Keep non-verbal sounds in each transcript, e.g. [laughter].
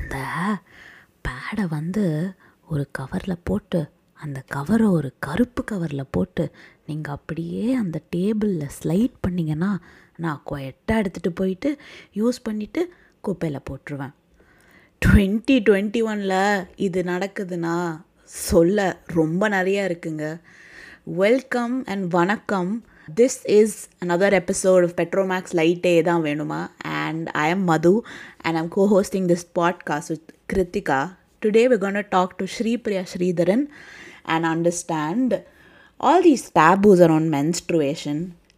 அந்த பேடை வந்து ஒரு கவரில் போட்டு அந்த கவரை ஒரு கருப்பு கவரில் போட்டு நீங்கள் அப்படியே அந்த டேபிளில் ஸ்லைட் பண்ணிங்கன்னா நான் கொயட்டாக எடுத்துகிட்டு போயிட்டு யூஸ் பண்ணிவிட்டு குப்பையில் போட்டுருவேன். டுவெண்ட்டி டுவெண்ட்டி ஒனில் இது நடக்குதுன்னா சொல்ல ரொம்ப நிறையா இருக்குங்க. வெல்கம் அண்ட் வணக்கம். This is another episode of Petromax லைட்டே தான் வேணுமா and I am Madhu and I'm co hosting this podcast with Kiruthika today we're going to talk to Sri Priya Sridharan and understand all these taboos around menstruation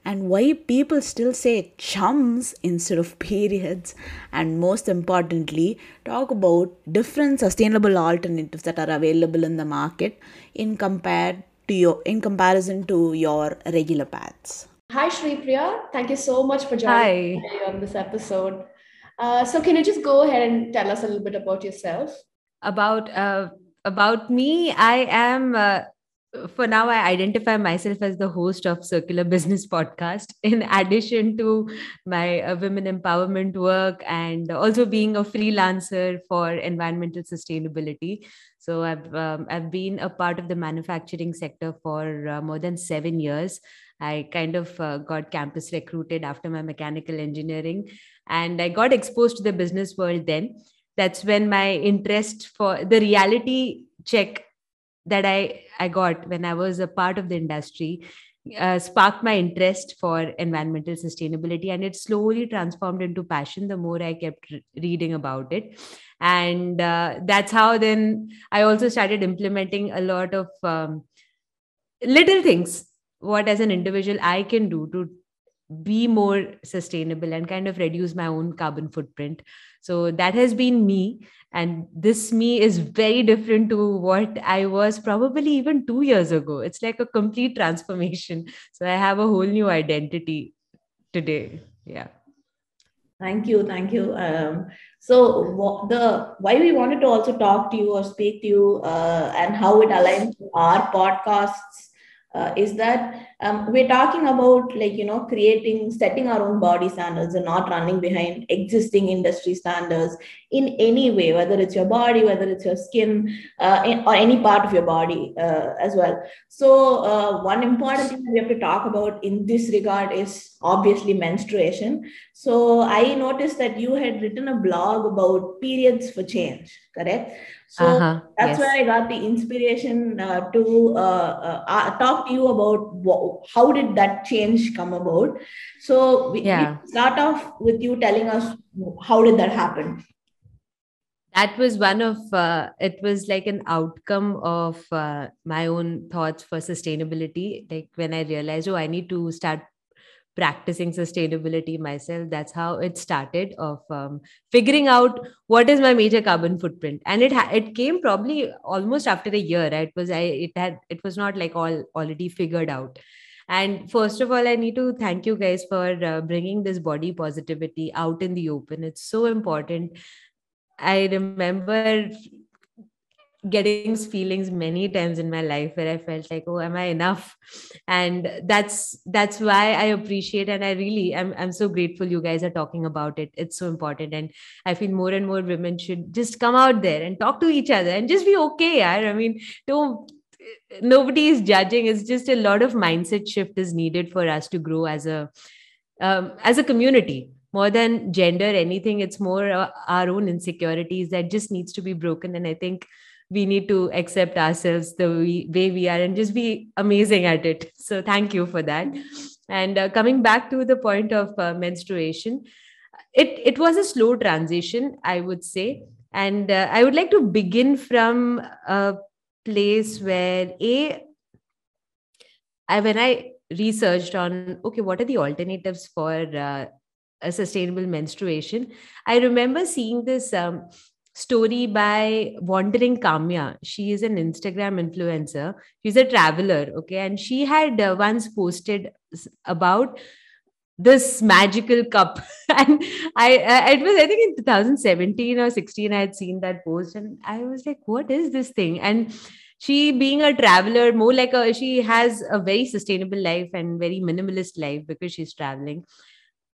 and why people still say chums instead of periods and most importantly talk about different sustainable alternatives that are available in the market in compared to your in comparison to your regular paths. Hi, Shri Priya. Thank you so much for joining Hi. me on this episode. Uh, so, can you just go ahead and tell us a little bit about yourself? About uh, about me, I am uh, for now. I identify myself as the host of Circular Business Podcast. [laughs] In addition to my uh, women empowerment work and also being a freelancer for environmental sustainability. So I've um, I've been a part of the manufacturing sector for uh, more than seven years. I kind of uh, got campus recruited after my mechanical engineering, and I got exposed to the business world then. That's when my interest for the reality check that I, I got when I was a part of the industry uh, sparked my interest for environmental sustainability, and it slowly transformed into passion the more I kept re- reading about it. And uh, that's how then I also started implementing a lot of um, little things what as an individual i can do to be more sustainable and kind of reduce my own carbon footprint. So that has been me. And this me is very different to what i was probably even 2 years ago. It's like a complete transformation. So i have a whole new identity today. Yeah. Thank you, thank you. Um, so wha- the why we wanted to also talk to you or speak to you uh, and how it aligns to our podcasts uh, is that um, we're talking about like you know creating setting our own body standards and not running behind existing industry standards in any way, whether it's your body, whether it's your skin, uh, or any part of your body uh, as well. So uh, one important thing we have to talk about in this regard is obviously menstruation. So I noticed that you had written a blog about periods for change, correct? So uh-huh. that's yes. where I got the inspiration uh, to uh, uh, uh, talk to you about how did that change come about. So we, Yeah. we start off with you telling us how did that happen. that was one of uh, it was like an outcome of uh, my own thoughts for sustainability like when i realized oh i need to start practicing sustainability myself that's how it started of um, figuring out what is my major carbon footprint. And it ha- it came probably almost after a year right? it was i it had it was not like all already figured out. And first of all i need to thank you guys for uh, bringing this body positivity out in the open. It's so important. I remember getting feelings many times in my life where I felt like, oh, am I enough? And that's that's why I appreciate and I really I'm I'm so grateful you guys are talking about it. It's so important. And I feel more and more women should just come out there and talk to each other and just be okay. I mean, don't nobody is judging. It's just a lot of mindset shift is needed for us to grow as a um, as a community more than gender anything it's more uh, our own insecurities that just needs to be broken and i think we need to accept ourselves the way, we are and just be amazing at it. [laughs] So thank you for that. And uh, coming back to the point of uh, menstruation it it was a slow transition i would say. And uh, i would like to begin from a place where a I, when i researched on okay what are the alternatives for uh, a sustainable menstruation i remember seeing this um, story by wandering kamya. She is an instagram influencer. She's a traveler okay? And she had uh, once posted about this magical cup. [laughs] And i uh, it was i think in 2017 or 16 i had seen that post and i was like what is this thing? And she being a traveler more like a she has a very sustainable life and very minimalist life because she's traveling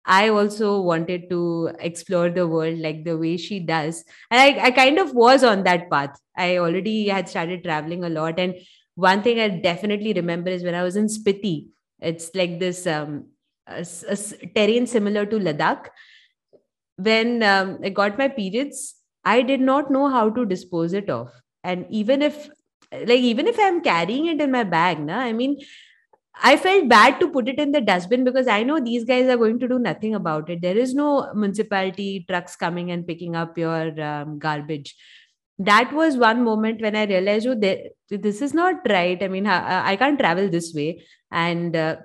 I also wanted to explore the world like the way she does. And I, I kind of was on that path. I already had started traveling a lot. And one thing I definitely remember is when I was in Spiti, it's like this um, a, a terrain similar to Ladakh. When um, I got my periods, I did not know how to dispose it off. And even if, like, even if I'm carrying it in my bag, na, I mean, I felt bad to put it in the dustbin because I know these guys are going to do nothing about it. There is no municipality trucks coming and picking up your um, garbage. That was one moment when I realized, oh, this is not right. I mean, I, I can't travel this way. And uh,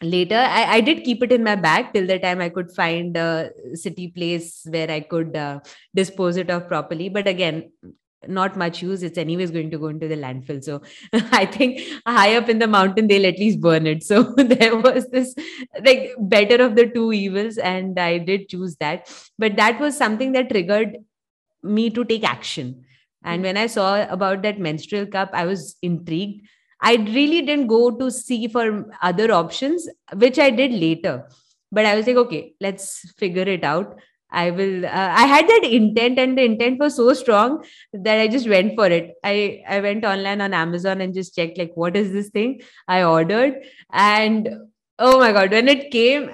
later, I, I, did keep it in my bag till the time I could find a city place where I could uh, dispose it of properly. But again, not much use. It's anyways going to go into the landfill. So [laughs] i think high up in the mountain they'll at least burn it. So [laughs] there was this like better of the two evils and i did choose that. But that was something that triggered me to take action. And when i saw about that menstrual cup i was intrigued. I really didn't go to see for other options which i did later. But i was like okay let's figure it out I will. Uh, I had that intent, and the intent was so strong that I just went for it. I I went online on Amazon and just checked like what is this thing. I ordered, and oh my god, when it came,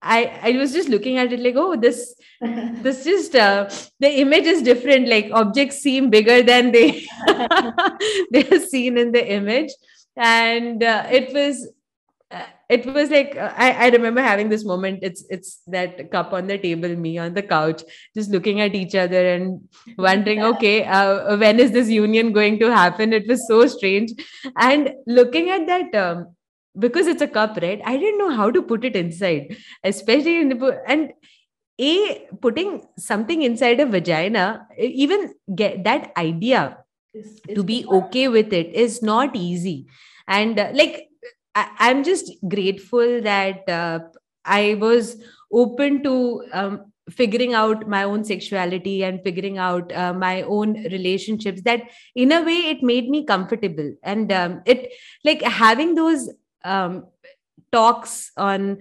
I I was just looking at it like oh this this [laughs] just uh, the image is different. Like objects seem bigger than they [laughs] they're seen in the image, and uh, it was it was like I, I remember having this moment. It's it's that cup on the table me on the couch just looking at each other and wondering okay uh, when is this union going to happen? It was so strange. And looking at that um, because it's a cup right? I didn't know how to put it inside especially in the and a putting something inside a vagina even get that idea it's, it's to be okay with it is not easy. And uh, like I, am just grateful that uh, I was open to um, figuring out my own sexuality and figuring out uh, my own relationships that in a way it made me comfortable. And um, it like having those um, talks on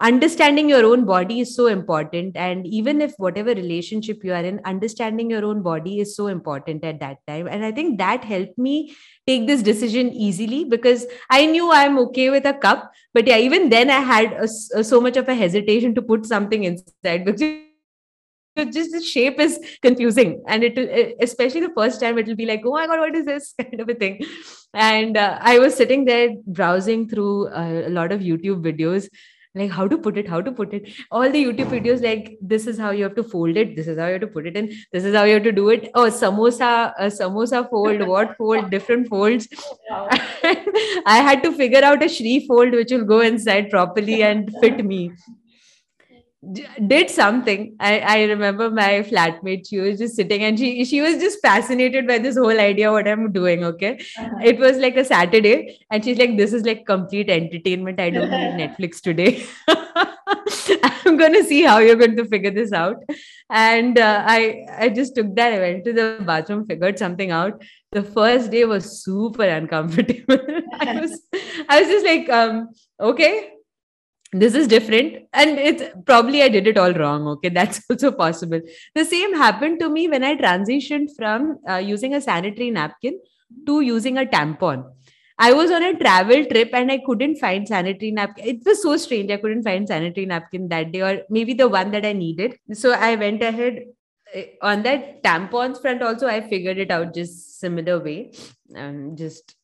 understanding your own body is so important and even if whatever relationship you are in understanding your own body is so important at that time. And i think that helped me take this decision easily because i knew i'm okay with a cup but yeah even then i had a, a, so much of a hesitation to put something inside because just the shape is confusing and it will especially the first time it will be like oh my god what is this? [laughs] kind of a thing. And uh, i was sitting there browsing through uh, a lot of youtube videos like how to put it how to put it. All the youtube videos like this is how you have to fold it this is how you have to put it in this is how you have to do it. Oh samosa a samosa fold what [laughs] fold different folds. [laughs] I had to figure out a shri fold which will go inside properly and fit me did something. I, I remember my flatmate, she was just sitting and she she was just fascinated by this whole idea what I'm doing. Okay. Uh-huh. It was like a Saturday, and she's like, This is like complete entertainment. I don't need [laughs] Netflix today. [laughs] I'm gonna see how you're going to figure this out. And uh, I I just took that. I went to the bathroom, figured something out. The first day was super uncomfortable. [laughs] I was I was just like, um, okay, this is different. And it's probably i did it all wrong. Okay [laughs] that's also possible. The same happened to me when i transitioned from uh, using a sanitary napkin to using a tampon. I was on a travel trip and i couldn't find sanitary napkin. It was so strange. I couldn't find sanitary napkin that day or maybe the one that i needed. So i went ahead eh, on that tampons front also i figured it out just similar way. And just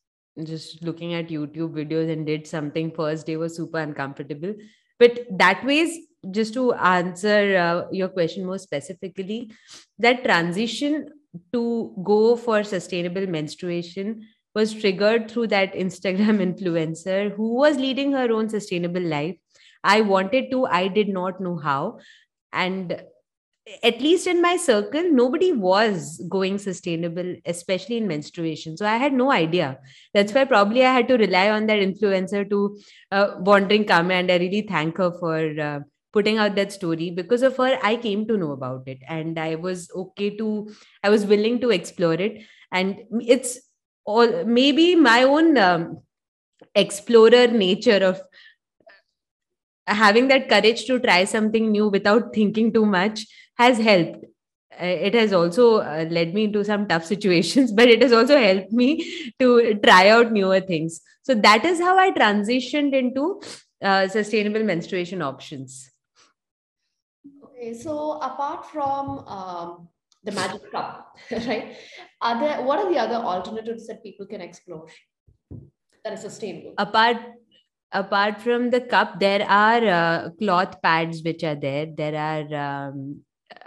just looking at YouTube videos and did something first day was super uncomfortable. But that ways, just to answer uh, your question more specifically, that transition to go for sustainable menstruation was triggered through that Instagram [laughs] influencer who was leading her own sustainable life. I wanted to, I did not know how. And at least in my circle, nobody was going sustainable, especially in menstruation. So I had no idea. That's why probably I had to rely on that influencer to uh, Wandering Kamya. And I really thank her for uh, putting out that story. Because of her, I came to know about it. And I was okay to, I was willing to explore it. And it's all maybe my own um, explorer nature of having that courage to try something new without thinking too much has helped uh, it has also uh, led me into some tough [laughs] situations but it has also helped me to try out newer things so that is how i transitioned into uh, sustainable menstruation options Okay, so apart from um, the magic cup, [laughs] right? Are there what are the other alternatives that people can explore that are sustainable? apart apart from the cup there are uh, cloth pads which are there there are um,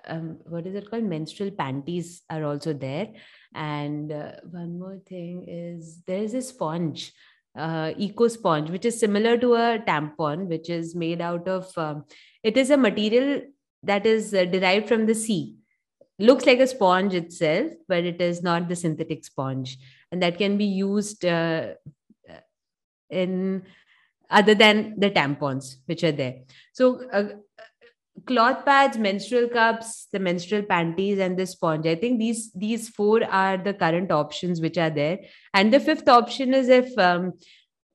um, what is it called? Menstrual panties are also there. And uh, one more thing is there is a sponge uh, eco sponge which is similar to a tampon which is made out of um, it is a material that is uh, derived from the sea. Looks like a sponge itself but it is not the synthetic sponge. And that can be used uh, in other than the tampons which are there. So uh, cloth pads menstrual cups the menstrual panties and the sponge. I think these these four are the current options which are there. And the fifth option is if um,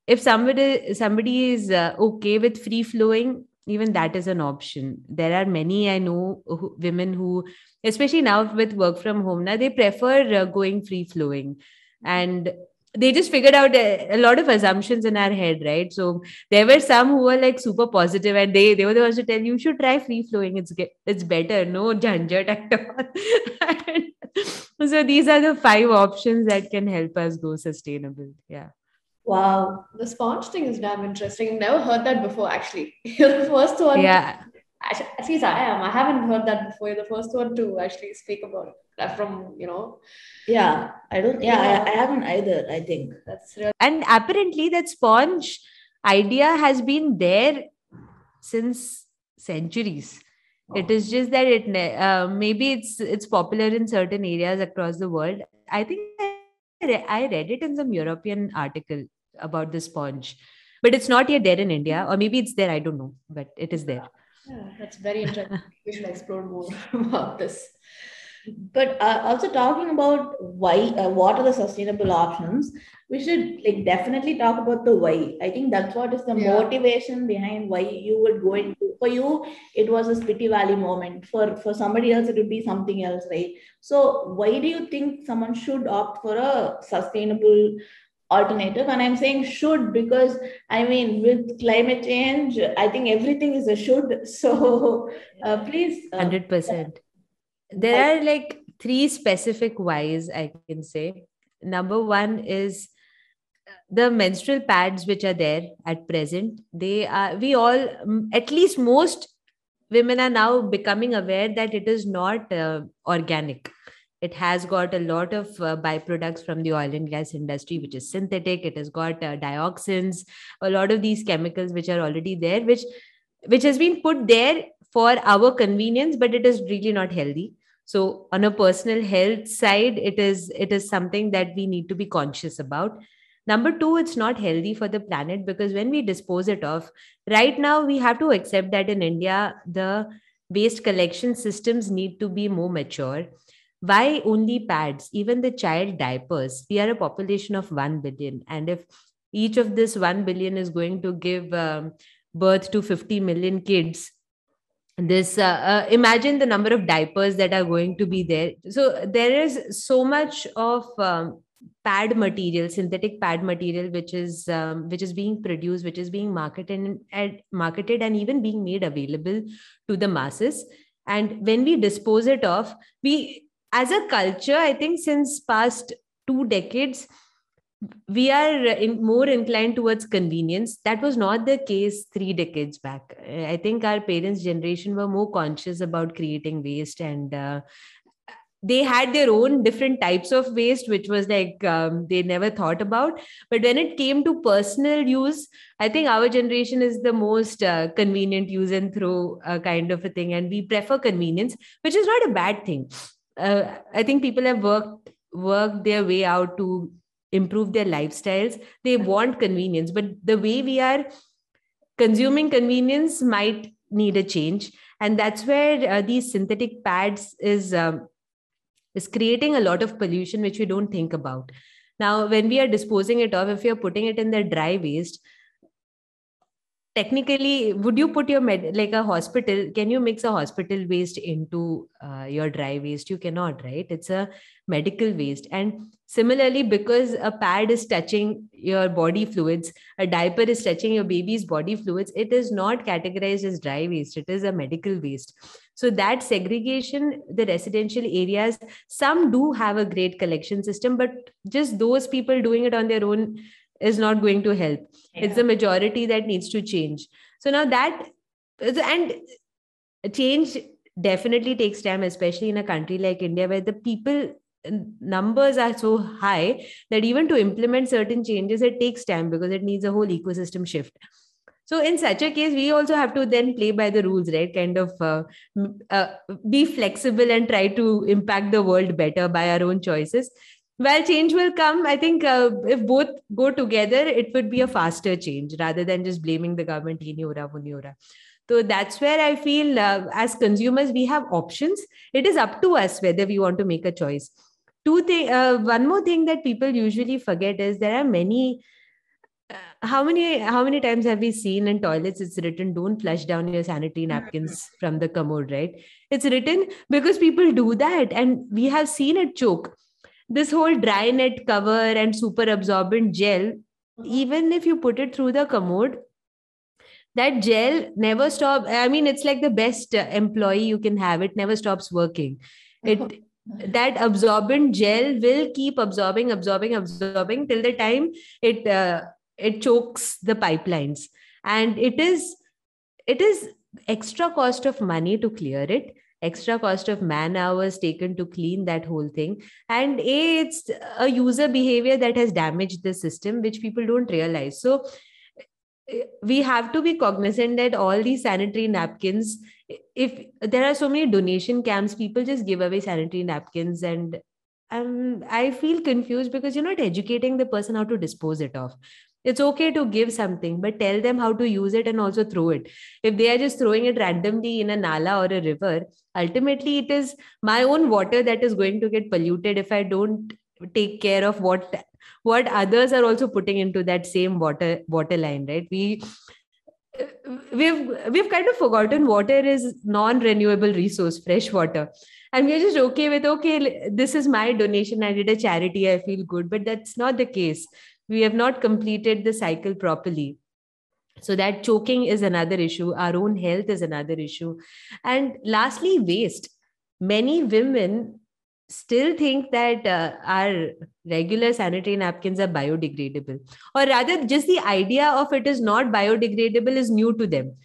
if somebody somebody is uh, okay with free flowing even that is an option. There are many i know who, women who especially now with work from home now they prefer uh, going free flowing. And they just figured out a, a, lot of assumptions in our head right so there were some who were like super positive and they they were the ones to tell you, you should try free flowing it's get, it's better no janjat at all [laughs] so these are the five options that can help us go sustainable yeah Wow. The sponge thing is damn interesting. Never heard that before, actually. [laughs] You're the first one. yeah at least I am. I haven't heard that before. You're the first one to actually speak about that from, you know, Yeah, I don't. Yeah, I, I haven't either. I think. that's real. and apparently that sponge idea has been there since centuries it is just that it uh, maybe it's it's popular in certain areas across the world i think I re- I read it in some european article about the sponge but it's not yet there in india or maybe it's there i don't know but it is there Yeah, that's very interesting. [laughs] we should explore more [laughs] about this. But uh, also talking about why, uh, what are the sustainable options? We should like definitely talk about the why. I think that's what is the Yeah. motivation behind why you would go into. For you, it was a Spiti Valley moment. For for somebody else, it would be something else, right? So why do you think someone should opt for a sustainable alternative? And I'm saying should because I mean with climate change, I think everything is a should. [laughs] So uh, please. uh, 100% there are like three specific whys i can say number one is the menstrual pads which are there at present they are we all at least most women are now becoming aware that it is not uh, organic it has got a lot of uh, byproducts from the oil and gas industry which is synthetic. It has got uh, dioxins a lot of these chemicals which are already there which which has been put there for our convenience but it is really not healthy. So on a personal health side it is it is something that we need to be conscious about. Number 2 it's not healthy for the planet because when we dispose it off right now we have to accept that in india the waste collection systems need to be more mature why only pads? Even the child diapers. We are a population of 1 billion. And if each of this 1 billion is going to give um, birth to 50 million kids this uh, uh, imagine the number of diapers that are going to be there. So there is so much of um, pad material synthetic pad material which is um, which is being produced which is being marketed and marketed and even being made available to the masses. And when we dispose it off we as a culture i think since past two decades we are in, more inclined towards convenience. That was not the case 3 decades back. I think our parents generation were more conscious about creating waste and uh, they had their own different types of waste which was like um, they never thought about. But when it came to personal use i think our generation is the most uh, convenient use and throw uh, kind of a thing. And we prefer convenience which is not a bad thing uh, i think people have worked worked their way out to improve their lifestyles. They want convenience but the way we are consuming convenience might need a change. And that's where uh, these synthetic pads is um, is creating a lot of pollution which we don't think about. Now when we are disposing it off if are putting it in the dry waste technically would you put your med like a hospital can you mix a hospital waste into uh, your dry waste? You cannot right? It's a medical waste. And similarly because a pad is touching your body fluids a diaper is touching your baby's body fluids it is not categorized as dry waste. It is a medical waste. So that segregation the residential areas some do have a great collection system but just those people doing it on their own is not going to help. Yeah. it's the majority that needs to change. So now that and change definitely takes time especially in a country like india where the people numbers are so high that even to implement certain changes it takes time because it needs a whole ecosystem shift. So in such a case we also have to then play by the rules right? Kind of uh, uh, be flexible and try to impact the world better by our own choices well change will come. I think uh, if both go together it would be a faster change rather than just blaming the government so that's where i feel uh, as consumers we have options. It is up to us whether we want to make a choice. Two thing uh, one more thing that people usually forget is there are many uh, how many how many times have we seen in toilets it's written don't flush down your sanitary napkins from the commode right? It's written because people do that and we have seen it choke this whole dry net cover and super absorbent gel, even if you put it through the commode, that gel never stop. I mean, it's like the best employee you can have. It never stops working. It [laughs] that absorbent gel will keep absorbing, absorbing, absorbing till the time it uh, it chokes the pipelines, and it is it is extra cost of money to clear it extra cost of man hours taken to clean that whole thing. And a it's a user behavior that has damaged the system which people don't realize. So eh, we have to be cognizant that all these sanitary napkins if there are so many donation camps people just give away sanitary napkins. And um, i feel confused because you're not educating the person how to dispose it of it's okay to give something but tell them how to use it and also throw it. If they are just throwing it randomly in a nala or a river ultimately it is my own water that is going to get polluted if i don't take care of what what others are also putting into that same water water line right? We we've we've kind of forgotten water is non-renewable resource fresh water. And we're just okay with okay this is my donation. I did a charity. I feel good. But that's not the case we have not completed the cycle properly. So that choking is another issue. Our own health is another issue. And lastly waste. Many women still think that uh, our regular sanitary napkins are biodegradable. Or rather just the idea of it is not biodegradable is new to them.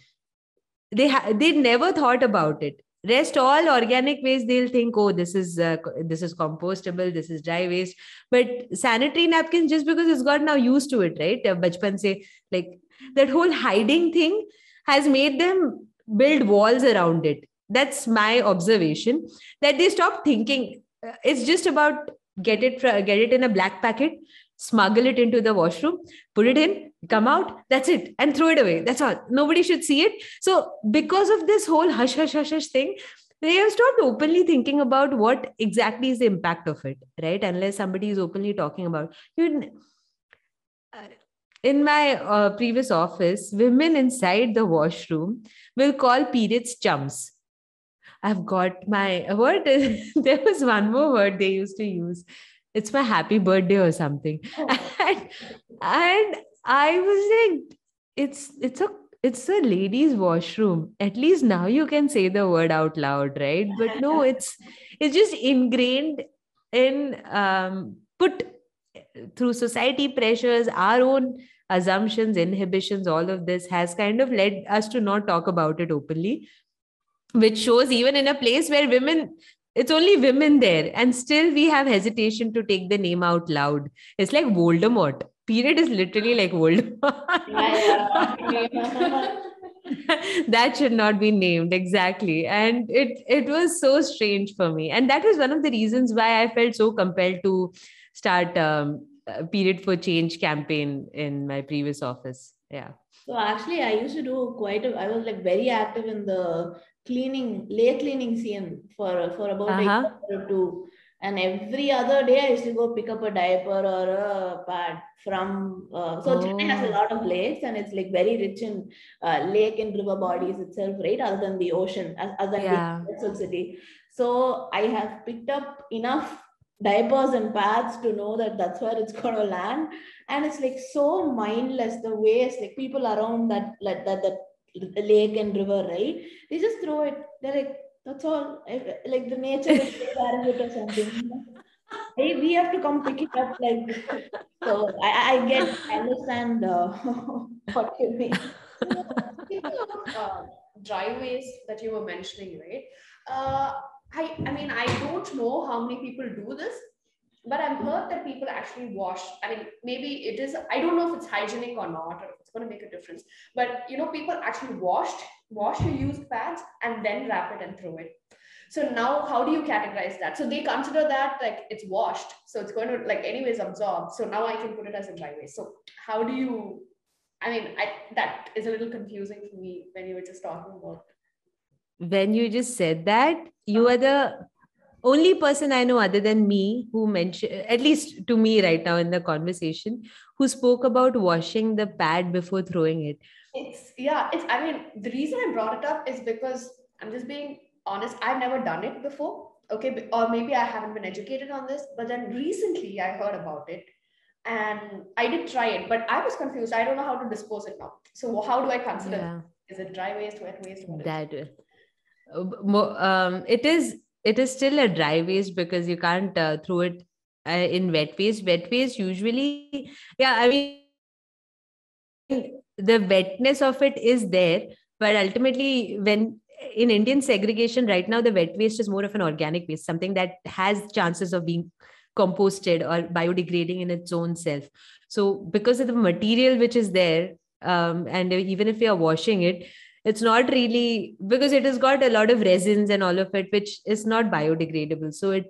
They ha- they never thought about it rest all organic waste they'll think oh this is uh, this is compostable this is dry waste. But sanitary napkins just because it's got now used to it right? Uh, bachpan say like that whole hiding thing has made them build walls around it. That's my observation that they stop thinking. Uh, it's just about get it get it in a black packet smuggle it into the washroom, put it in, come out, that's it, and throw it away. That's all. Nobody should see it. So, because of this whole hush, hush, hush, hush thing, they have stopped openly thinking about what exactly is the impact of it, right? Unless somebody is openly talking about you. Uh, in my uh, previous office, women inside the washroom will call periods chums. I've got my word. [laughs] there was one more word they used to use it's my happy birthday or something. [laughs] Oh. and, and i was like it's it's a it's a ladies washroom. At least now you can say the word out loud right? But no [laughs] it's it's just ingrained in um, put through society pressures our own assumptions inhibitions all of this has kind of led us to not talk about it openly which shows even in a place where women it's only women there. And still we have hesitation to take the name out loud. It's like voldemort. Period is literally like voldemort. [laughs] That should not be named. Exactly. And it it was so strange for me. And that was one of the reasons why i felt so compelled to start um, a period for change campaign in my previous office. Yeah. So actually i used to do quite a i was like very active in the cleaning lay cleaning scene for for about uh-huh. a year or two and every other day I used to go pick up a diaper or a pad from. Uh, so Chennai has a Oh. lot of lakes, and it's like very rich in uh, lake and river bodies itself, right? Other than the ocean, as- other than Yeah. the city. So I have picked up enough diapers and pads to know that that's where it's [laughs] going to land, and it's like so mindless the ways like people around that like that that lake and river, right? They just throw it. They're like, that's all. Like the nature is of it or something. Hey, we have to come pick it up. Like, so I, I get, I understand uh, [laughs] what you mean. [laughs] Uh, waste that you were mentioning, right? Uh, I, I mean, I don't know how many people do this, but I've heard that people actually wash. I mean, maybe it is, I don't know if it's hygienic or not, or if it's going to make a difference. But, you know, people actually washed, wash your used pads and then wrap it and throw it. So now, how do you categorize that? So they consider that like it's washed, so it's going to like anyways absorb. So now I can put it as a dry waste. So how do you I mean, I, that is a little confusing for me when you were just talking about. when you just said that, you are the only person I know other than me who mentioned, at least to me right now in the conversation, who spoke about washing the pad before throwing it. It's yeah. It's I mean, the reason I brought it up is because I'm just being honest. I've never done it before. Okay, or maybe I haven't been educated on this. But then recently I heard about it, and I did try it. But I was confused. I don't know how to dispose it now. So how do I consider? Yeah. Is it dry waste, wet waste? What is it? that uh, um, it is it is still a dry waste because you can't uh, throw it uh, in wet waste. Wet waste usually yeah i mean the wetness of it is there but ultimately when in indian segregation right now the wet waste is more of an organic waste something that has chances of being composted or biodegrading in its own self. So because of the material which is there um, and even if you are washing it it's not really because it has got a lot of resins and all of it which is not biodegradable. So it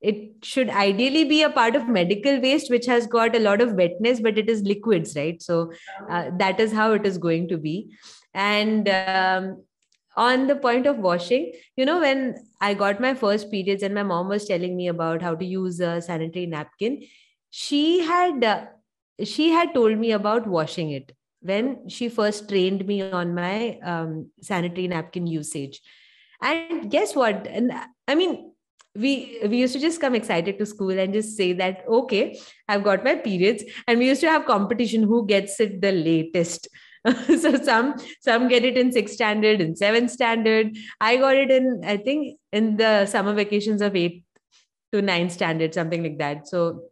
it should ideally be a part of medical waste which has got a lot of wetness but it is liquids right? So uh, that is how it is going to be. And um, on the point of washing you know when i got my first periods and my mom was telling me about how to use a sanitary napkin she had uh, she had told me about washing it when she first trained me on my um, sanitary napkin usage. And guess what? And i mean we we used to just come excited to school and just say that okay i've got my periods. And we used to have competition who gets it the latest. [laughs] So some some get it in sixth standard and seventh standard. I got it in i think in the summer vacations of eighth to ninth standard something like that. So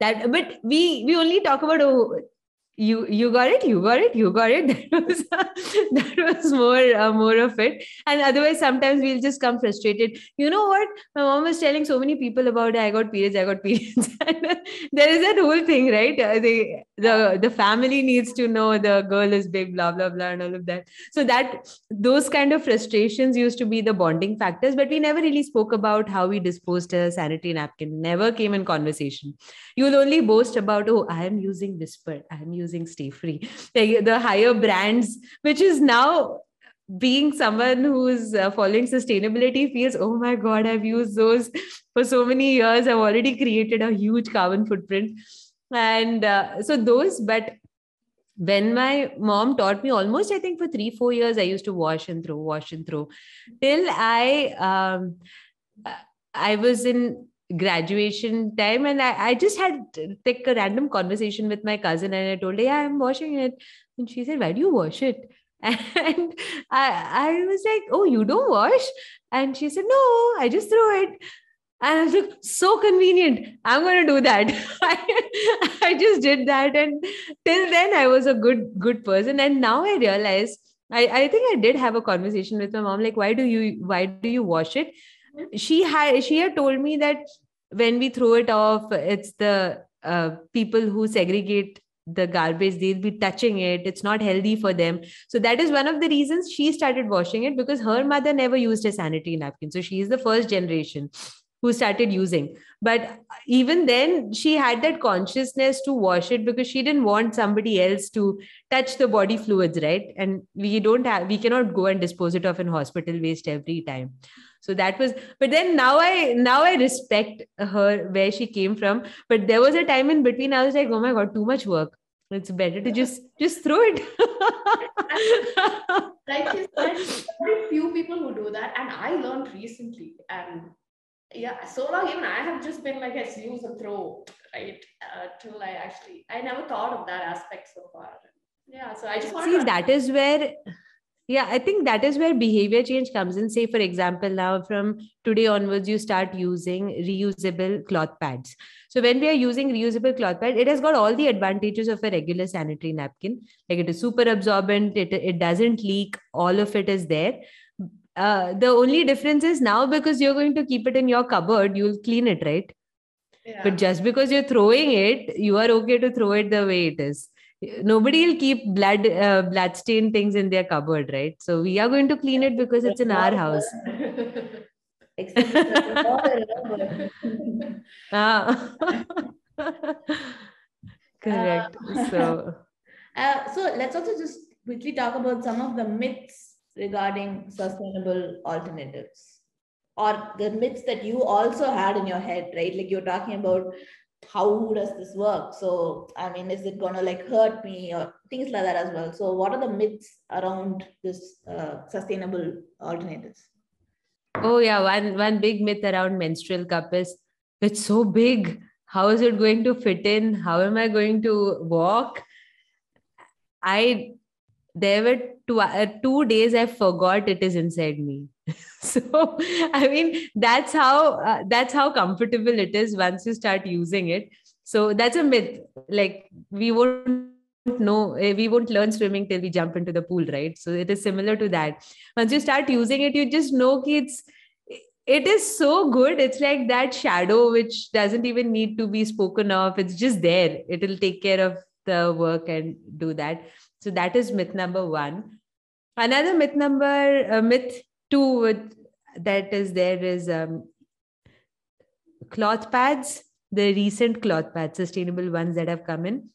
that but we we only talk about oh you you got it you got it you got it. [laughs] That was that was more uh, more of it. And otherwise sometimes we'll just come frustrated. You know what? My mom was telling so many people about i got periods i got [laughs] periods. There is that whole thing right? Uh, the the the family needs to know the girl is big blah blah blah and all of that. So that those kind of frustrations used to be the bonding factors but we never really spoke about how we disposed a sanitary napkin. Never came in conversation. You'll only boast about oh i am using whisper. I am using Stayfree. The higher brands which is now being someone who's uh, following sustainability feels oh my god i've used those for so many years. I've already created a huge carbon footprint. And uh, so those but when my mom taught me almost i think for 3 4 years i used to wash and throw wash and throw. Till i um, i was in graduation time and I, I just had like a random conversation with my cousin and I told her, yeah, I'm washing it. And she said, why do you wash it? [laughs] And I, I was like, oh, you don't wash? And she said, no, I just throw it. And I was like, so convenient. I'm going to do that. I, [laughs] I just did that. And till then, I was a good, good person. And now I realize, I, I think I did have a conversation with my mom, like, why do you, why do you wash it? She had she had told me that when we throw it off it's the uh, people who segregate the garbage they'll be touching it. It's not healthy for them. So that is one of the reasons she started washing it because her mother never used a sanitary napkin. So she is the first generation who started using. But even then she had that consciousness to wash it because she didn't want somebody else to touch the body fluids right? And we don't have we cannot go and dispose it of in hospital waste every time so that was but then now i now i respect her where she came from but there was a time in between i was like oh my god too much work it's better to just just throw it [laughs] like you said, very few people who do that, and I learned recently. And yeah, so long even I have just been like, let's use a throw, right? Uh, till I actually, I never thought of that aspect so far. Yeah, so I just see that is where yeah i think that is where behavior change comes in. Say for example now from today onwards you start using reusable cloth pads. So when we are using reusable cloth pad it has got all the advantages of a regular sanitary napkin. Like it is super absorbent it, it doesn't leak all of it is there. Uh, the only difference is now because you're going to keep it in your cupboard you'll clean it right? Yeah. but just because you're throwing it you are okay to throw it the way it is nobody will keep blood uh, blood stained things in their cupboard right so we are going to clean it because it's in our house Except it's a water, but- Ah. [laughs] correct so Uh, so let's also just quickly talk about some of the myths regarding sustainable alternatives or the myths that you also had in your head, right? Like you're talking about how does this work? So, I mean, is it to like hurt me or things like that as well? So, what are the myths around this uh, sustainable alternatives? oh yeah one one big myth around menstrual cup is it's so big how is it going to fit in how am i going to walk i there were two, uh, two days i forgot it is inside me. [laughs] So i mean that's how uh, that's how comfortable it is once you start using it. So that's a myth. Like we won't know eh, we won't learn swimming till we jump into the pool right? So it is similar to that. Once you start using it you just know it's it is so good. It's like that shadow which doesn't even need to be spoken of. It's just there. It'll take care of the work and do that so that is myth number one. Another myth number uh, myth two that is there is um, cloth pads the recent cloth pads sustainable ones that have come in.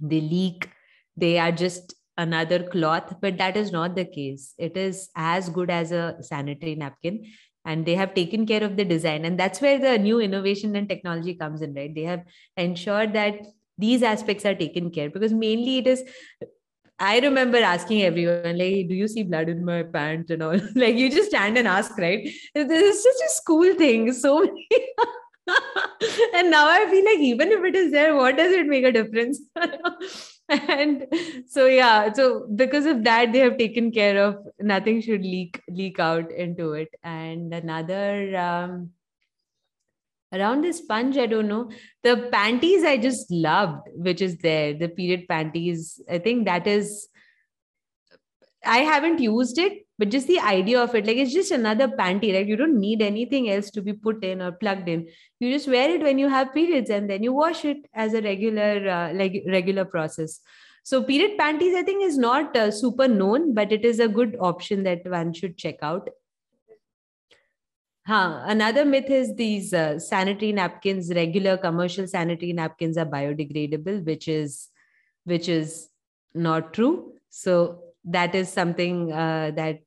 They leak. They are just another cloth but that is not the case. It is as good as a sanitary napkin and they have taken care of the design. And that's where the new innovation and technology comes in right? They have ensured that these aspects are taken care because mainly it is I remember asking everyone, like, do you see blood in my pants and all? [laughs] like, you just stand and ask, right? This is such a school thing. So [laughs] and now I feel like even if it is there, what does it make a difference? [laughs] and so yeah, so because of that, they have taken care of nothing should leak leak out into it. And another um, around the sponge i don't know. The panties i just loved which is there the period panties. I think that is i haven't used it but just the idea of it like it's just another panty right you don't need anything else to be put in or plugged in. You just wear it when you have periods and then you wash it as a regular uh, like regular process. So period panties i think is not uh, super known but it is a good option that one should check out Huh. Another myth is these uh, sanitary napkins, regular commercial sanitary napkins are biodegradable, which is which is not true. So that is something uh, that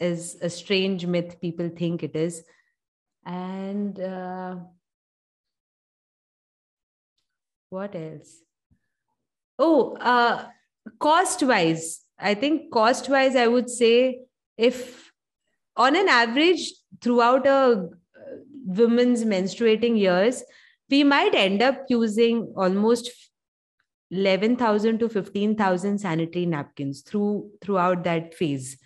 is a strange myth. People think it is, and uh, what else? Oh, uh, cost wise, I think cost wise, I would say if on an average throughout a woman's menstruating years we might end up using almost 11000 to 15000 sanitary napkins through throughout that phase.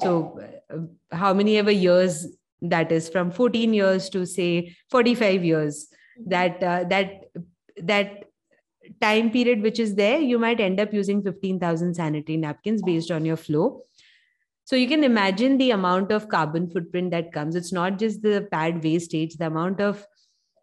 So uh, how many ever years that is from 14 years to say 45 years that uh, that that time period which is there you might end up using 15000 sanitary napkins based on your flow so you can imagine the amount of carbon footprint that comes. It's not just the pad wastage, the amount of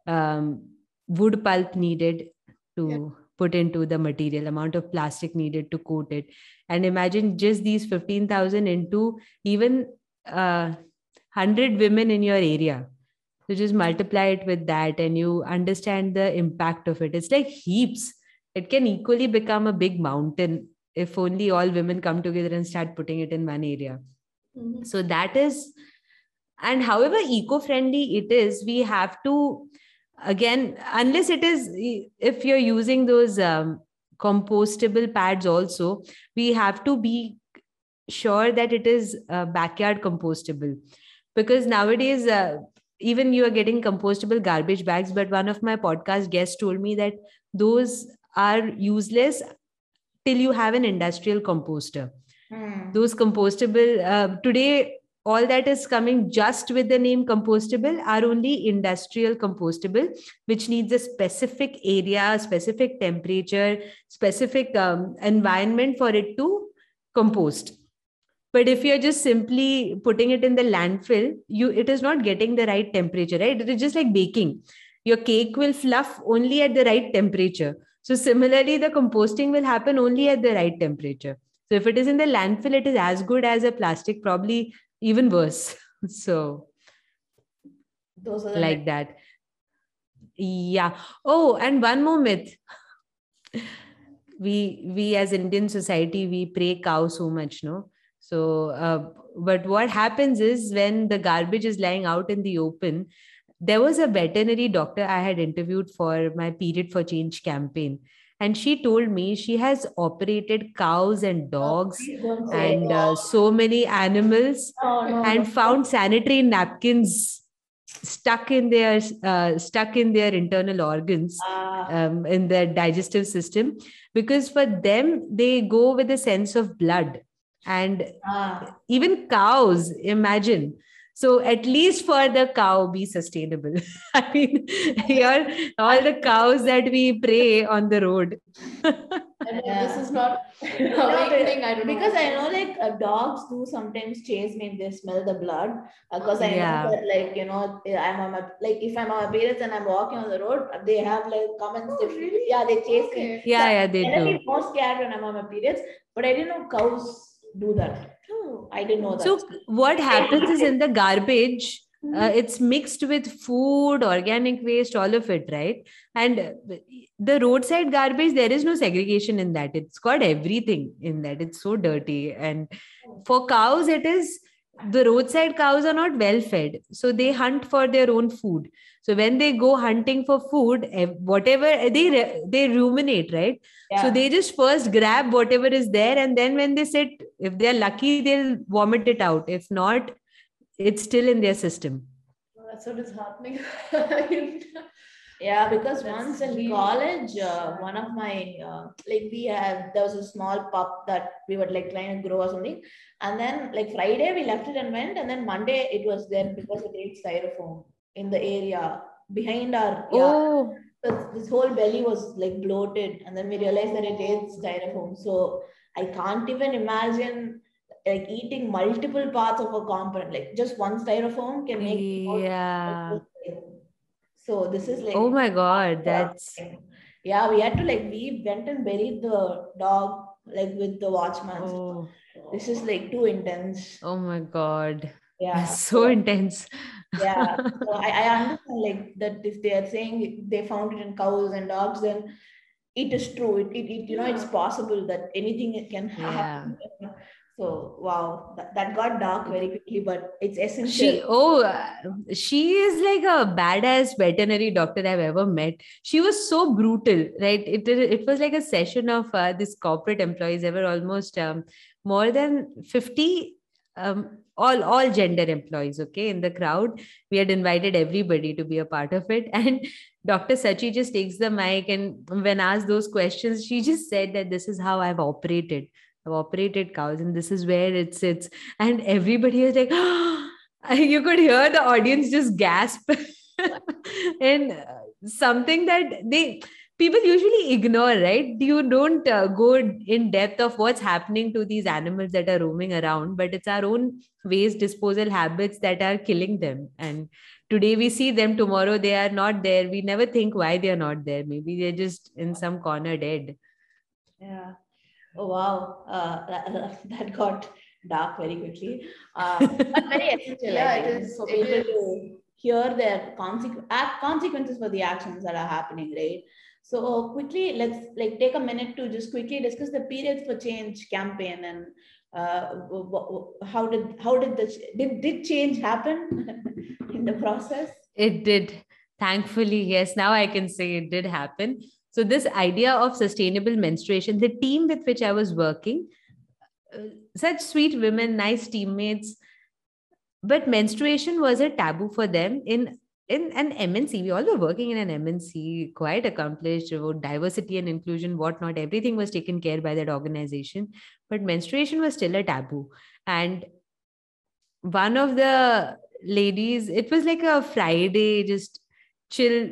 um, wood pulp needed to Yeah. put into the material, amount of plastic needed to coat it. And imagine just these 15,000 into even uh, 100 women in your area. So just multiply it with that and you understand the impact of it. It's like heaps. It can equally become a big mountain if only all women come together and start putting it in one area Mhm. so that is and however eco-friendly it is we have to again unless it is if you're using those um, compostable pads also we have to be sure that it is uh, backyard compostable because nowadays uh, even you are getting compostable garbage bags but one of my podcast guests told me that those are useless till you have an industrial composter. Hmm. those compostable uh, today all that is coming just with the name compostable are only industrial compostable which needs a specific area specific temperature specific um, environment for it to compost. But if you're just simply putting it in the landfill you it is not getting the right temperature right? It is just like baking. Your cake will fluff only at the right temperature so similarly the composting will happen only at the right temperature so if it is in the landfill, it is as good as a plastic, probably even worse. [laughs] So Those are like that. Yeah. Oh, and one more myth. We we as Indian society we pray cow so much, no. So, uh, but what happens is when the garbage is lying out in the open, there was a veterinary doctor I had interviewed for my Period for Change campaign, and she told me she has operated cows and dogs Please and uh, so many animals No, no, and no. found sanitary napkins stuck in their uh, stuck in their internal organs Ah, um, in their digestive system. Because for them they go with a sense of blood. And ah. even cows imagine so at least for the cow be sustainable [laughs] i mean here all the cows that we pray on the road [laughs] I know Yeah. this is not [laughs] No, awakening. I don't know. because I know like uh, dogs do sometimes chase me if they smell the blood. Because I Yeah. know that like you know I'm on my like if I'm on my periods and I'm walking on the road, they have like comments. Oh, really? Yeah, they chase me. Okay. yeah yeah they I'm do more scared when I'm on my periods, but I didn't know cows do that. I didn't know that. so what happens is in the garbage uh, it's mixed with food organic waste all of it right? And the roadside garbage there is no segregation in that. It's got everything in that. It's so dirty. And for cows it is the roadside cows are not well fed so they hunt for their own food. So when they go hunting for food whatever they they ruminate right? Yeah. so they just first grab whatever is there and then when they sit if they're lucky they'll vomit it out. If not it's still in their system. Oh, That's so disheartening. [laughs] Yeah, because That's once in really college, uh, one of my uh, like we had there was a small pup that we were like trying to grow or something, and then like Friday we left it and went, and then Monday it was there because it ate styrofoam in the area behind our yeah. oh So this whole belly was like bloated, and then we realized that it ate styrofoam. So I can't even imagine like eating multiple parts of a component. Like just one styrofoam can make yeah so this is like oh my god yeah. that's yeah, we had to like we went and buried the dog like with the watchman. oh, This is like too intense. oh my god Yeah. that's so intense yeah. [laughs] So I, I understand like that if they are saying they found it in cows and dogs, then it is true. It, it, it you know it's possible that anything can happen. So wow, that, that got dark very quickly, but it's essential. she oh she is like a badass veterinary doctor i've ever met. She was so brutal right? It, it was like a session of uh, this corporate employees. Ever almost um, more than 50 um, all all gender employees okay? In the crowd we had invited everybody to be a part of it. [laughs] And dr sachi just takes the mic and when asked those questions she just said that this is how i've operated i've operated cows and this is where it sits. And everybody was like [gasps] you could hear the audience just gasp. [laughs] And uh, something that they people usually ignore right? You don't uh, go in depth of what's happening to these animals that are roaming around but it's our own waste disposal habits that are killing them. And today we see them tomorrow they are not there. We never think why they are not there. Maybe they're just in some corner dead. Yeah. Oh wow. Uh, that, [laughs] that got dark very quickly. Uh, [laughs] but very essential. Yeah, I it think, is- for people is. to hear their consequ- act, consequences for the actions that are happening, right? So quickly, let's like take a minute to just quickly discuss the periods for change campaign and uh, how did how did the did did change happen [laughs] in the process? It did. Thankfully, yes. Now I can say it did happen. So this idea of sustainable menstruation, the team with which I was working, uh, such sweet women, nice teammates, but menstruation was a taboo for them in in an MNC, we all were working in an MNC, quite accomplished, about diversity and inclusion, whatnot. Everything was taken care by that organization, but menstruation was still a taboo. And one of the ladies, it was like a Friday, just chill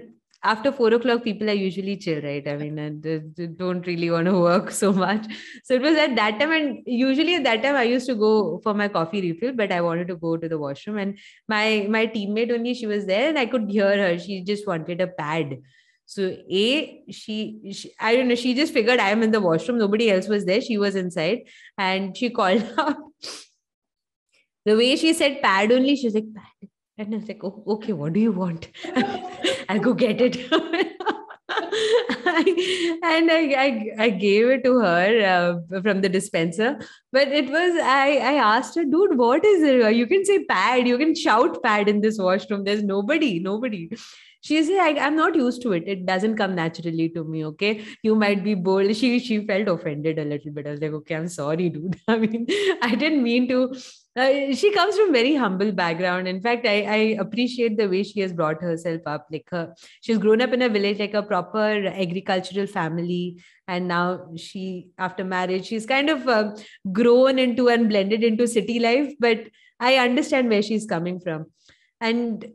after four o'clock, people are usually chill, right? I mean, they don't really want to work [laughs] so much. So it was at that time, and usually at that time, I used to go for my coffee refill, but I wanted to go to the washroom, and my my teammate only she was there, and I could hear her. She just wanted a pad. So a she, she I don't know. She just figured I am in the washroom. Nobody else was there. She was inside, and she [laughs] called out. the way she said pad only, she was like pad and I was like, oh, okay, what do you want? [laughs] I'll go get it. [laughs] and I, I, I gave it to her uh, from the dispenser. But it was, I, I asked her, dude, what is it? You can say pad, you can shout pad in this washroom. There's nobody, nobody. She said, I'm not used to it. It doesn't come naturally to me. Okay. You might be bold. She she felt offended a little bit. I was like, okay, I'm sorry, dude. [laughs] I mean, I didn't mean to uh, she comes from very humble background in fact I, I appreciate the way she has brought herself up like her she's grown up in a village like a proper agricultural family and now she after marriage she's kind of uh, grown into and blended into city life but i understand where she's coming from and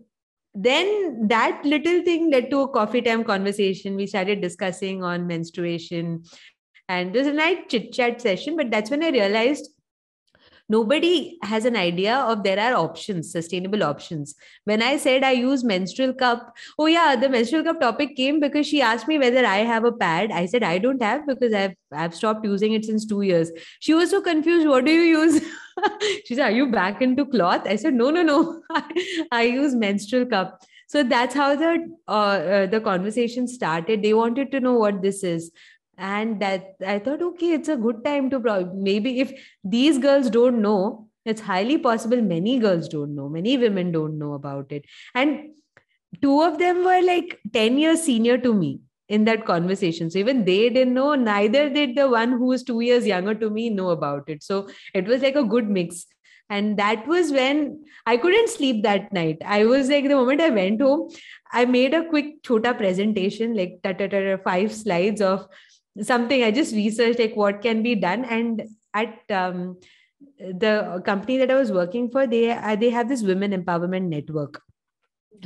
then that little thing led to a coffee time conversation. We started discussing on menstruation. And there's a nice chit chat session but that's when i realized nobody has an idea of there are options sustainable options. When i said i use menstrual cup oh yeah the menstrual cup topic came because she asked me whether i have a pad. I said i don't have because i've i've stopped using it since 2 years. She was so confused what do you use? [laughs] She said are you back into cloth? I said no no no. [laughs] I use menstrual cup. So that's how the uh, uh, the conversation started. They wanted to know what this is and that i thought okay it's a good time to probably maybe if these girls don't know it's highly possible many girls don't know many women don't know about it. And two of them were like 10 years senior to me in that conversation. So even they didn't know neither did the one who was 2 years younger to me know about it. So it was like a good mix. And that was when i couldn't sleep that night. I was like the moment i went home i made a quick chota presentation like ta ta ta five slides of something i just researched like what can be done. And at um, the company that i was working for they uh, they have this women empowerment network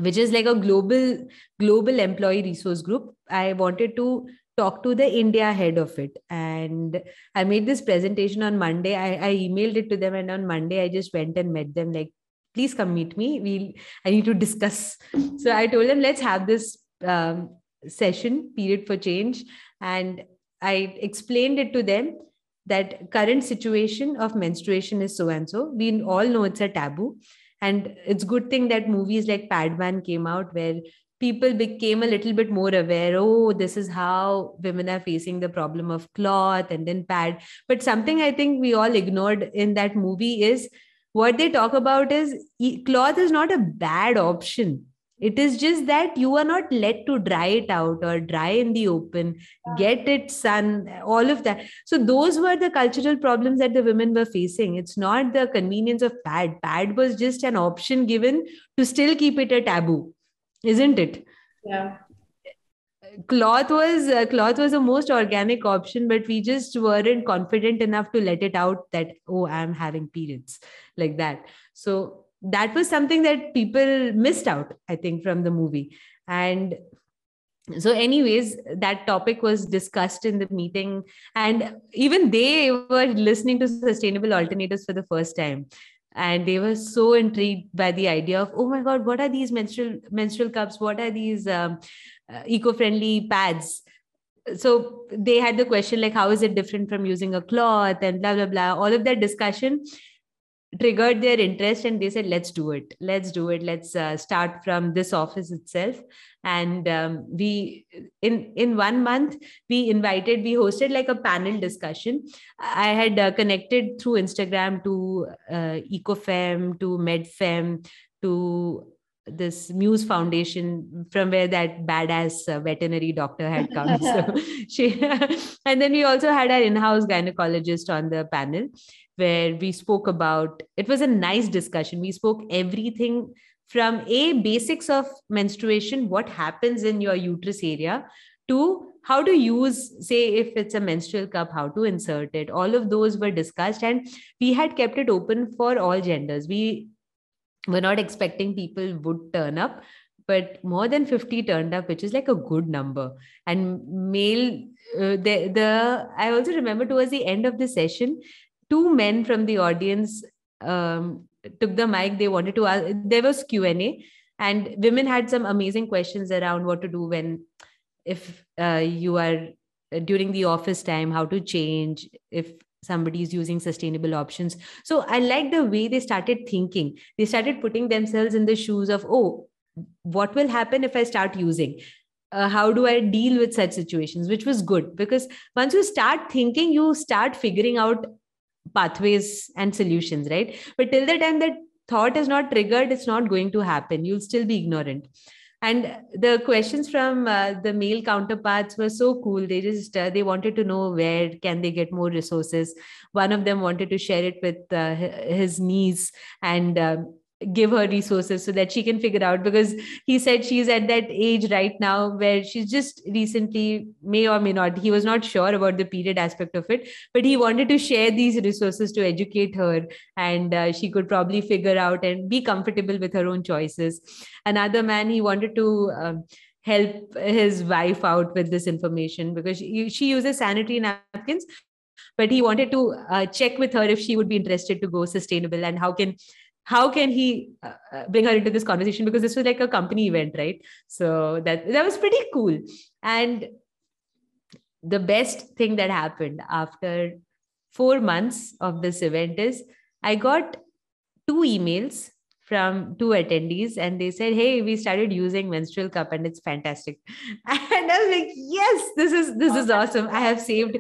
which is like a global global employee resource group. I wanted to talk to the india head of it. And i made this presentation on monday. I, I emailed it to them. And on monday i just went and met them like please come meet me. We'll i need to discuss. So i told them let's have this um, session period for change. And I explained it to them that current situation of menstruation is so and so. We all know it's a taboo. And it's good thing that movies like Padman came out where people became a little bit more aware oh this is how women are facing the problem of cloth and then pad but something i think we all ignored in that movie is what they talk about is cloth is not a bad option it is just that you are not let to dry it out or dry in the open. Get it sun all of that. So those were the cultural problems that the women were facing. It's not the convenience of pad. Pad was just an option given to still keep it a taboo isn't it? Yeah. Cloth was uh, cloth was the most organic option but we just weren't confident enough to let it out that oh i'm having periods like that. So that was something that people missed out i think from the movie. And so anyways that topic was discussed in the meeting. And even they were listening to sustainable alternatives for the first time. And they were so intrigued by the idea of oh my god what are these menstrual menstrual cups? What are these um, uh, eco-friendly pads? So they had the question like how is it different from using a cloth and blah blah blah all of that discussion triggered their interest and they said let's do it. Let's do it. Let's uh, start from this office itself. And um, we in in one month we invited we hosted like a panel discussion. I had uh, connected through instagram to uh, Eco Femme to medfem to this muse foundation from where that badass uh, veterinary doctor had come. [laughs] So she [laughs] and then we also had our in-house gynecologist on the panel where we spoke about it was a nice discussion. We spoke everything from a basics of menstruation what happens in your uterus area to how to use say if it's a menstrual cup how to insert it. All of those were discussed and we had kept it open for all genders. We were not expecting people would turn up but more than 50 turned up which is like a good number. And male uh, the, the i also remember towards the end of the session two men from the audience um, took the mic. They wanted to ask there was q&a and women had some amazing questions around what to do when if uh, you are uh, during the office time how to change if somebody is using sustainable options. So i like the way they started thinking. They started putting themselves in the shoes of oh what will happen if i start using? Uh, how do i deal with such situations? Which was good because once you start thinking you start figuring out pathways and solutions right? But till the time that thought is not triggered it's not going to happen. You'll still be ignorant. And the questions from uh, the male counterparts were so cool. They just uh, they wanted to know where can they get more resources. One of them wanted to share it with uh, his niece. And um, give her resources so that she can figure out because he said she's at that age right now where she's just recently may or may not he was not sure about the period aspect of it but he wanted to share these resources to educate her and uh, she could probably figure out and be comfortable with her own choices. Another man he wanted to um, help his wife out with this information because she, she uses sanitary napkins but he wanted to uh, check with her if she would be interested to go sustainable and how can how can he uh, uh, bring her into this conversation? Because this was like a company event right? So that that was pretty cool. And the best thing that happened after 4 months of this event is i got two emails from two attendees and they said hey we started using menstrual cup and it's fantastic. [laughs] And i was like yes this is this is awesome. i have saved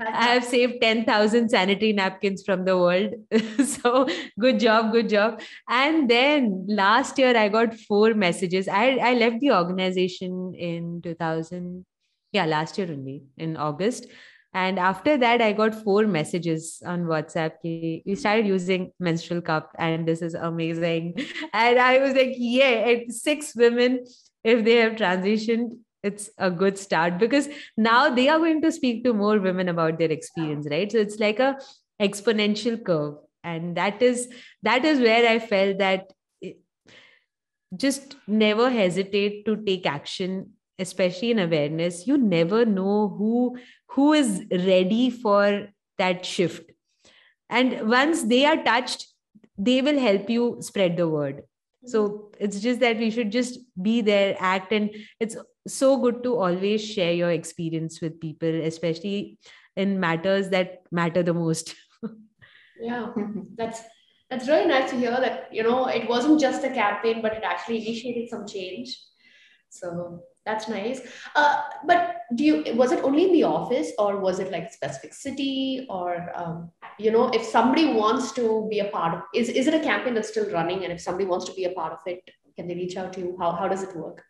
i have saved 10000 sanitary napkins from the world. [laughs] So good job good job. And then last year i got four messages. I i left the organization in 2000 yeah last year only in august and after that, I got four messages on WhatsApp. We started using menstrual cup, and this is amazing. [laughs] And I was like, yeah, six women, if they have transitioned, it's a good start because now they are going to speak to more women about their experience, right? So it's like a exponential curve, and that is that is where I felt that just never hesitate to take action especially in awareness you never know who who is ready for that shift. And once they are touched they will help you spread the word. So it's just that we should just be there act and it's so good to always share your experience with people especially in matters that matter the most. [laughs] Yeah that's that's really nice to hear that you know it wasn't just a campaign but it actually initiated some change. So that's nice. Uh, but do you was it only in the office or was it like a specific city or um, you know if somebody wants to be a part of is is it a campaign that's still running and if somebody wants to be a part of it can they reach out to you? How how does it work?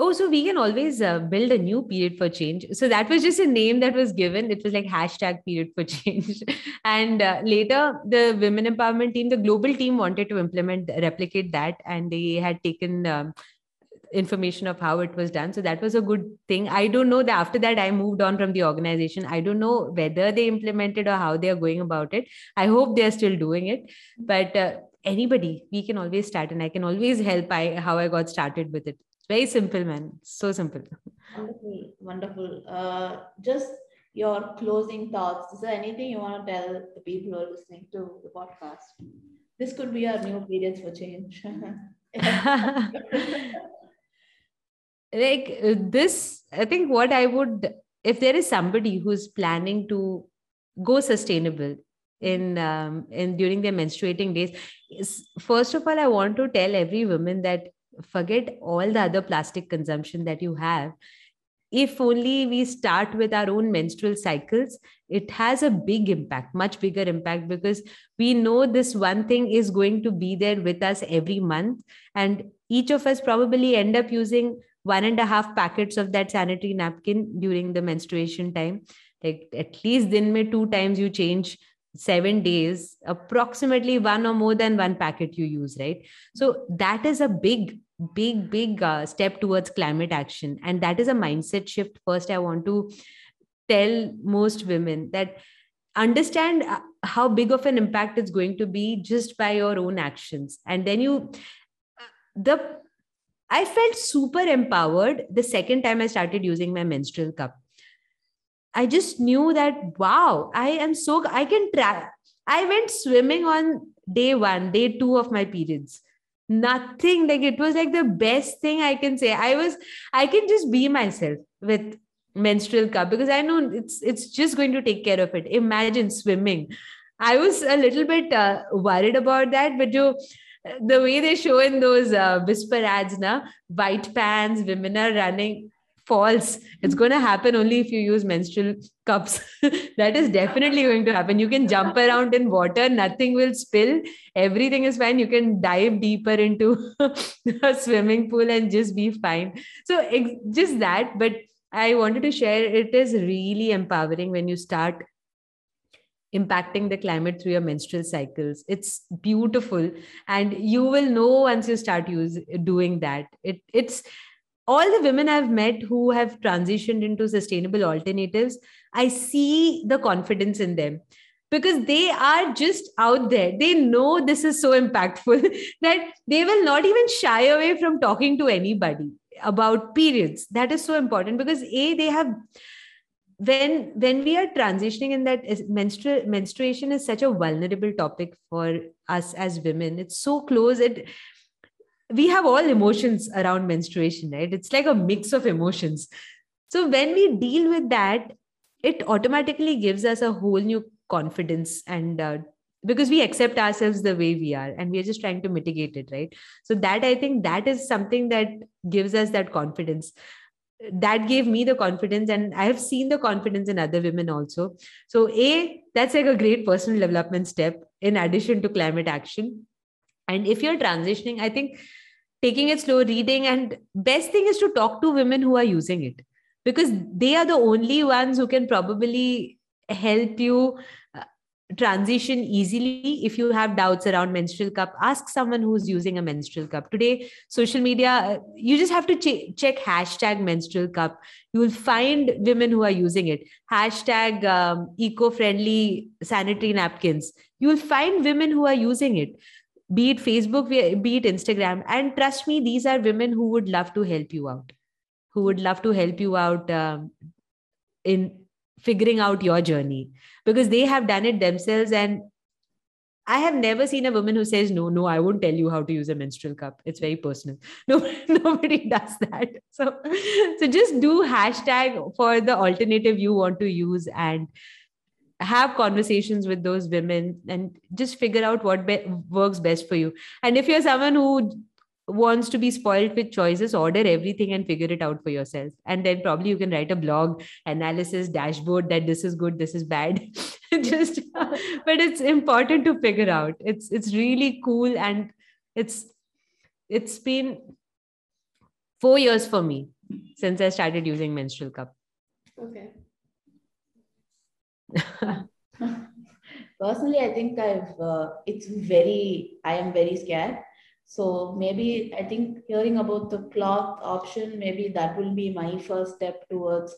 Oh, so we can always uh, build a new period for change. So that was just a name that was given. It was like hashtag period for change. [laughs] and uh, later, the women empowerment team, the global team wanted to implement, replicate that. And they had taken um, information of how it was done. So that was a good thing. I don't know that after that i moved on from the organization. I don't know whether they implemented or how they are going about it. I hope they are still doing it. But uh, anybody we can always start and i can always help. I how i got started with it. It's very simple man. So simple. Wonderful wonderful. Uh, just your closing thoughts. Is there anything you want to tell the people who are listening to the podcast? This could be our new periods for change [laughs] [laughs] [laughs] like uh, this i think what i would if there is somebody who's planning to go sustainable in um, in during their menstruating days first of all i want to tell every woman that forget all the other plastic consumption that you have. If only we start with our own menstrual cycles it has a big impact much bigger impact because we know this one thing is going to be there with us every month and each of us probably end up using one and a half packets of that sanitary napkin during the menstruation time. Like at least then may two times you change seven days approximately one or more than one packet you use right? So that is a big big big uh, step towards climate action. And that is a mindset shift first i want to tell most women that understand uh, how big of an impact it's going to be just by your own actions. And then you the i felt super empowered the second time i started using my menstrual cup. I just knew that wow i am so i can try. I went swimming on day 1 day 2 of my periods. Nothing like it was like the best thing i can say. I was i can just be myself with menstrual cup because i know it's it's just going to take care of it. Imagine swimming. I was a little bit uh, worried about that but jo, the way they show in those uh, whisper ads na white pants women are running false. It's going to happen only if you use menstrual cups. [laughs] That is definitely going to happen. You can jump around in water nothing will spill. Everything is fine. You can dive deeper into [laughs] a swimming pool and just be fine. So just that but i wanted to share it is really empowering when you start impacting the climate through your menstrual cycles it's beautiful and you will know once you start use doing that it it's all the women I've met who have transitioned into sustainable alternatives, I see the confidence in them because they are just out there. They know this is so impactful [laughs] that they will not even shy away from talking to anybody about periods. That is so important because A, they have when when we are transitioning in that menstru- menstruation is such a vulnerable topic for us as women it's so close it we have all emotions around menstruation, right? It's like a mix of emotions. So when we deal with that, it automatically gives us a whole new confidence and uh, because we accept ourselves the way we are and we are just trying to mitigate it right so that i think that is something that gives us that confidence that gave me the confidence and i have seen the confidence in other women also. So a that's like a great personal development step in addition to climate action. And if you're transitioning i think taking it slow reading and best thing is to talk to women who are using it because they are the only ones who can probably help you transition easily. If you have doubts around menstrual cup ask someone who's using a menstrual cup. Today social media uh, you just have to ch- check hashtag menstrual cup. You will find women who are using it. Hashtag um, eco-friendly sanitary napkins. You will find women who are using it. Be it Facebook, be it Instagram. And trust me, these are women who would love to help you out, who would love to help you out um, in figuring out your journey because they have done it themselves. And I have never seen a woman who says, No, no, I won't tell you how to use a menstrual cup. It's very personal. [laughs] No, nobody does that. [laughs] So, so just do hashtag for the alternative you want to use and have conversations with those women and just figure out what be- works best for you and if you're someone who wants to be spoiled with choices order everything and figure it out for yourself. And then probably you can write a blog analysis dashboard that this is good this is bad. [laughs] Just [laughs] but it's important to figure out. It's it's really cool and it's it's been 4 years for me since i started using menstrual cup. Okay. [laughs] Personally, I think I've, uh, it's very, I am very scared. So maybe I think hearing about the cloth option, maybe that will be my first step towards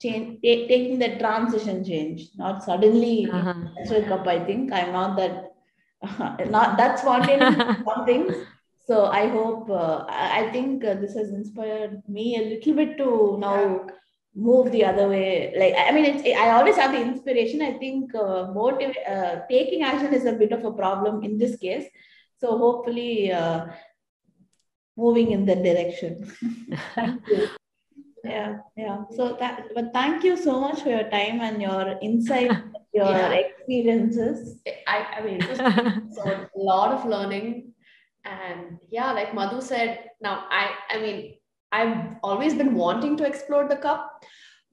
change, taking the transition change, not suddenly uh-huh. cup. I think I'm not that, uh, [laughs] not that spontaneous [laughs] something. So I hope, uh, I think uh, this has inspired me a little bit to now move the other way like i mean it's, i always have the inspiration i think uh, motive uh, taking action is a bit of a problem in this case so hopefully uh, moving in that direction. [laughs] Yeah yeah. So that but thank you so much for your time and your insight [laughs] your Yeah. experiences. I, I mean, so [laughs] a lot of learning. And yeah like madhu said now i i mean i've always been wanting to explore the cup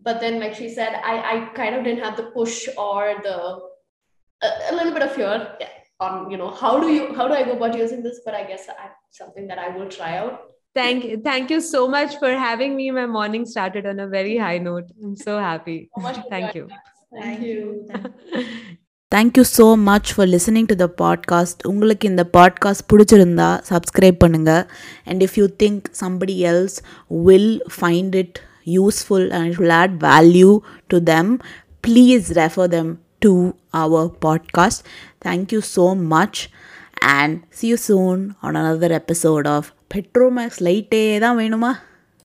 but then like she said i i kind of didn't have the push or the a, a little bit of fear on you know how do you how do i go about using this but i guess I, something that i will try out thank you thank you so much for having me my morning started on a very high note i'm so happy So much for thank you joining us. thank, you. Thank you so much for listening to the podcast உங்களுக்கு இந்த podcast பிடிச்சிருந்தா subscribe பண்ணுங்கள் and if you think somebody else will find it useful and it will add value to them please refer them to our podcast thank you so much and C you soon on another episode of Petromax லைட்டே தான் வேணுமா